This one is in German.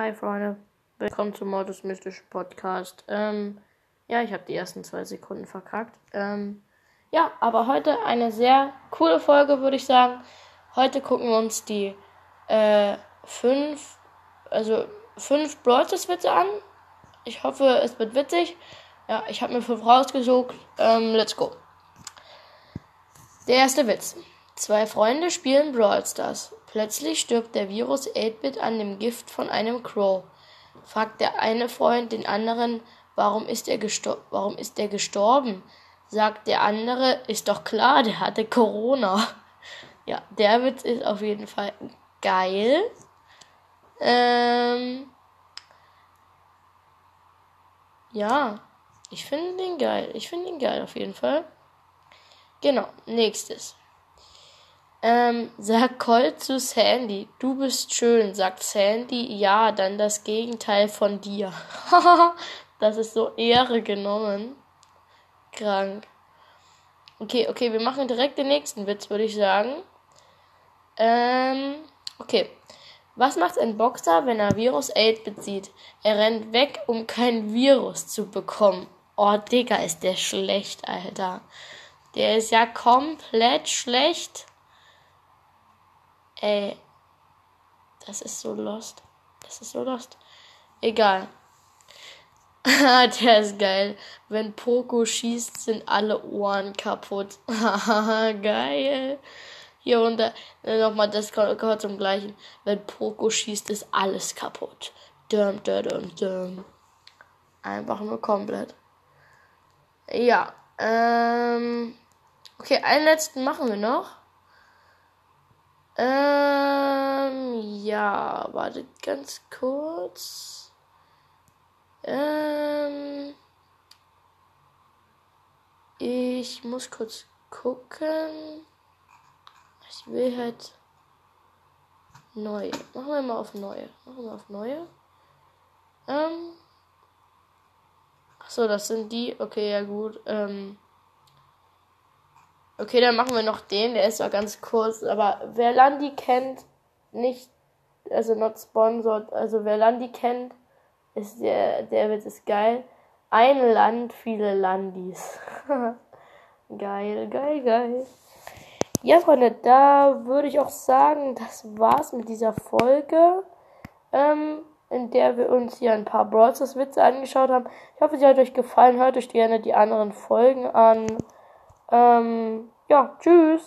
Hi Freunde, willkommen zum Modus Mystisch Podcast. Ähm, ja, ich habe die ersten zwei Sekunden verkackt. Ähm, ja, aber heute eine sehr coole Folge, würde ich sagen. Heute gucken wir uns die äh, fünf, also fünf Brawlers-Witze an. Ich hoffe, es wird witzig. Ja, ich habe mir fünf rausgesucht. Ähm, let's go. Der erste Witz. Zwei Freunde spielen Brawl Stars. Plötzlich stirbt der Virus 8-Bit an dem Gift von einem Crow. Fragt der eine Freund den anderen, warum ist er, gestor warum ist er gestorben? Sagt der andere, ist doch klar, der hatte Corona. Ja, der Witz ist auf jeden Fall geil. Ähm, ja, ich finde den geil. Ich finde ihn geil auf jeden Fall. Genau, nächstes. Ähm, sagt Colt zu Sandy, du bist schön. Sagt Sandy, ja, dann das Gegenteil von dir. das ist so Ehre genommen. Krank. Okay, okay, wir machen direkt den nächsten Witz, würde ich sagen. Ähm, okay. Was macht ein Boxer, wenn er Virus 8 bezieht? Er rennt weg, um kein Virus zu bekommen. Oh, Digga, ist der schlecht, Alter. Der ist ja komplett schlecht. Ey. Das ist so lost. Das ist so lost. Egal. Der ist geil. Wenn Poco schießt, sind alle Ohren kaputt. geil. Hier unter äh, nochmal, das gehört zum gleichen. Wenn Poco schießt, ist alles kaputt. Dum, dum, dum, dum. Einfach nur komplett. Ja. Ähm. Okay, einen letzten machen wir noch. Ähm, ja, wartet ganz kurz. Ähm, ich muss kurz gucken. Ich will halt neue. Machen wir mal auf neue. Machen wir auf neue. Ähm. Achso, das sind die. Okay, ja gut. Ähm. Okay, dann machen wir noch den, der ist ja ganz kurz. Aber wer Landi kennt, nicht, also not sponsored, also wer Landi kennt, ist der, der wird es geil. Ein Land, viele Landis. geil, geil, geil. Ja, Freunde, da würde ich auch sagen, das war's mit dieser Folge, ähm, in der wir uns hier ein paar Brawlers Witze angeschaut haben. Ich hoffe, sie hat euch gefallen. Hört euch gerne die anderen Folgen an. Ähm, ja, tschüss.